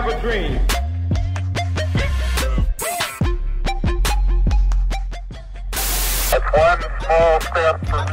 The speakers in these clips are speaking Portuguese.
have a dream. one small step for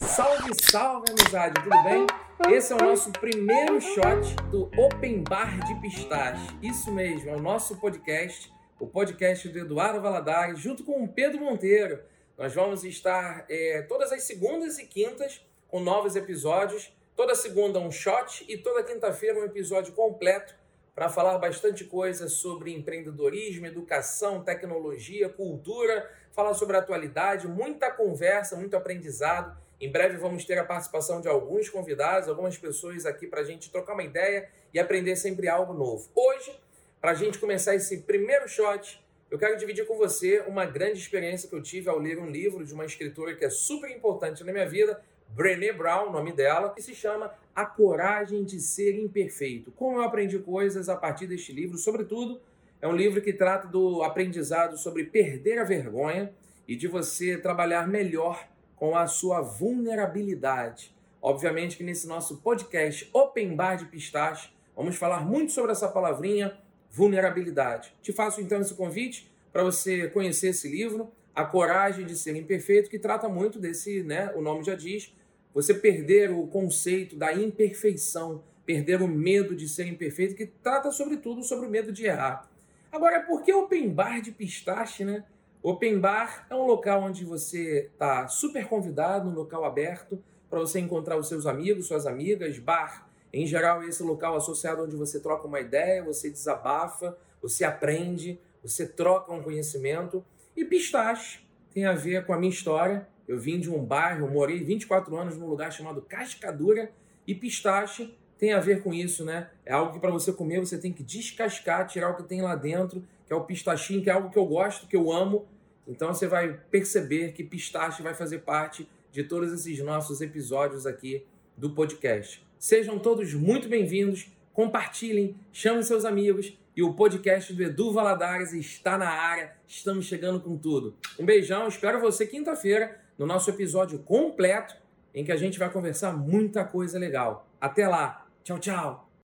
Salve, salve, amizade, tudo bem? Esse é o nosso primeiro shot do Open Bar de Pistache. Isso mesmo, é o nosso podcast, o podcast do Eduardo Valadares, junto com o Pedro Monteiro. Nós vamos estar é, todas as segundas e quintas com novos episódios. Toda segunda um shot e toda quinta-feira um episódio completo para falar bastante coisa sobre empreendedorismo, educação, tecnologia, cultura, falar sobre atualidade, muita conversa, muito aprendizado. Em breve vamos ter a participação de alguns convidados, algumas pessoas aqui para a gente trocar uma ideia e aprender sempre algo novo. Hoje, para a gente começar esse primeiro shot, eu quero dividir com você uma grande experiência que eu tive ao ler um livro de uma escritora que é super importante na minha vida, Brené Brown, o nome dela, que se chama A Coragem de Ser Imperfeito. Como eu aprendi coisas a partir deste livro, sobretudo, é um livro que trata do aprendizado sobre perder a vergonha e de você trabalhar melhor com a sua vulnerabilidade. Obviamente que nesse nosso podcast Open Bar de Pistache, vamos falar muito sobre essa palavrinha vulnerabilidade. Te faço então esse convite para você conhecer esse livro, A Coragem de Ser Imperfeito, que trata muito desse, né, o nome já diz, você perder o conceito da imperfeição, perder o medo de ser imperfeito, que trata sobretudo sobre o medo de errar. Agora, por que open bar de pistache, né? Open bar é um local onde você está super convidado, um local aberto, para você encontrar os seus amigos, suas amigas. Bar, em geral, é esse local associado onde você troca uma ideia, você desabafa, você aprende, você troca um conhecimento. E pistache tem a ver com a minha história, eu vim de um bairro, morei 24 anos num lugar chamado Cascadura e pistache tem a ver com isso, né? É algo que para você comer você tem que descascar, tirar o que tem lá dentro, que é o pistachinho, que é algo que eu gosto, que eu amo. Então você vai perceber que pistache vai fazer parte de todos esses nossos episódios aqui do podcast. Sejam todos muito bem-vindos, compartilhem, chamem seus amigos e o podcast do Edu Valadares está na área. Estamos chegando com tudo. Um beijão, espero você quinta-feira no nosso episódio completo, em que a gente vai conversar muita coisa legal. Até lá. Tchau, tchau.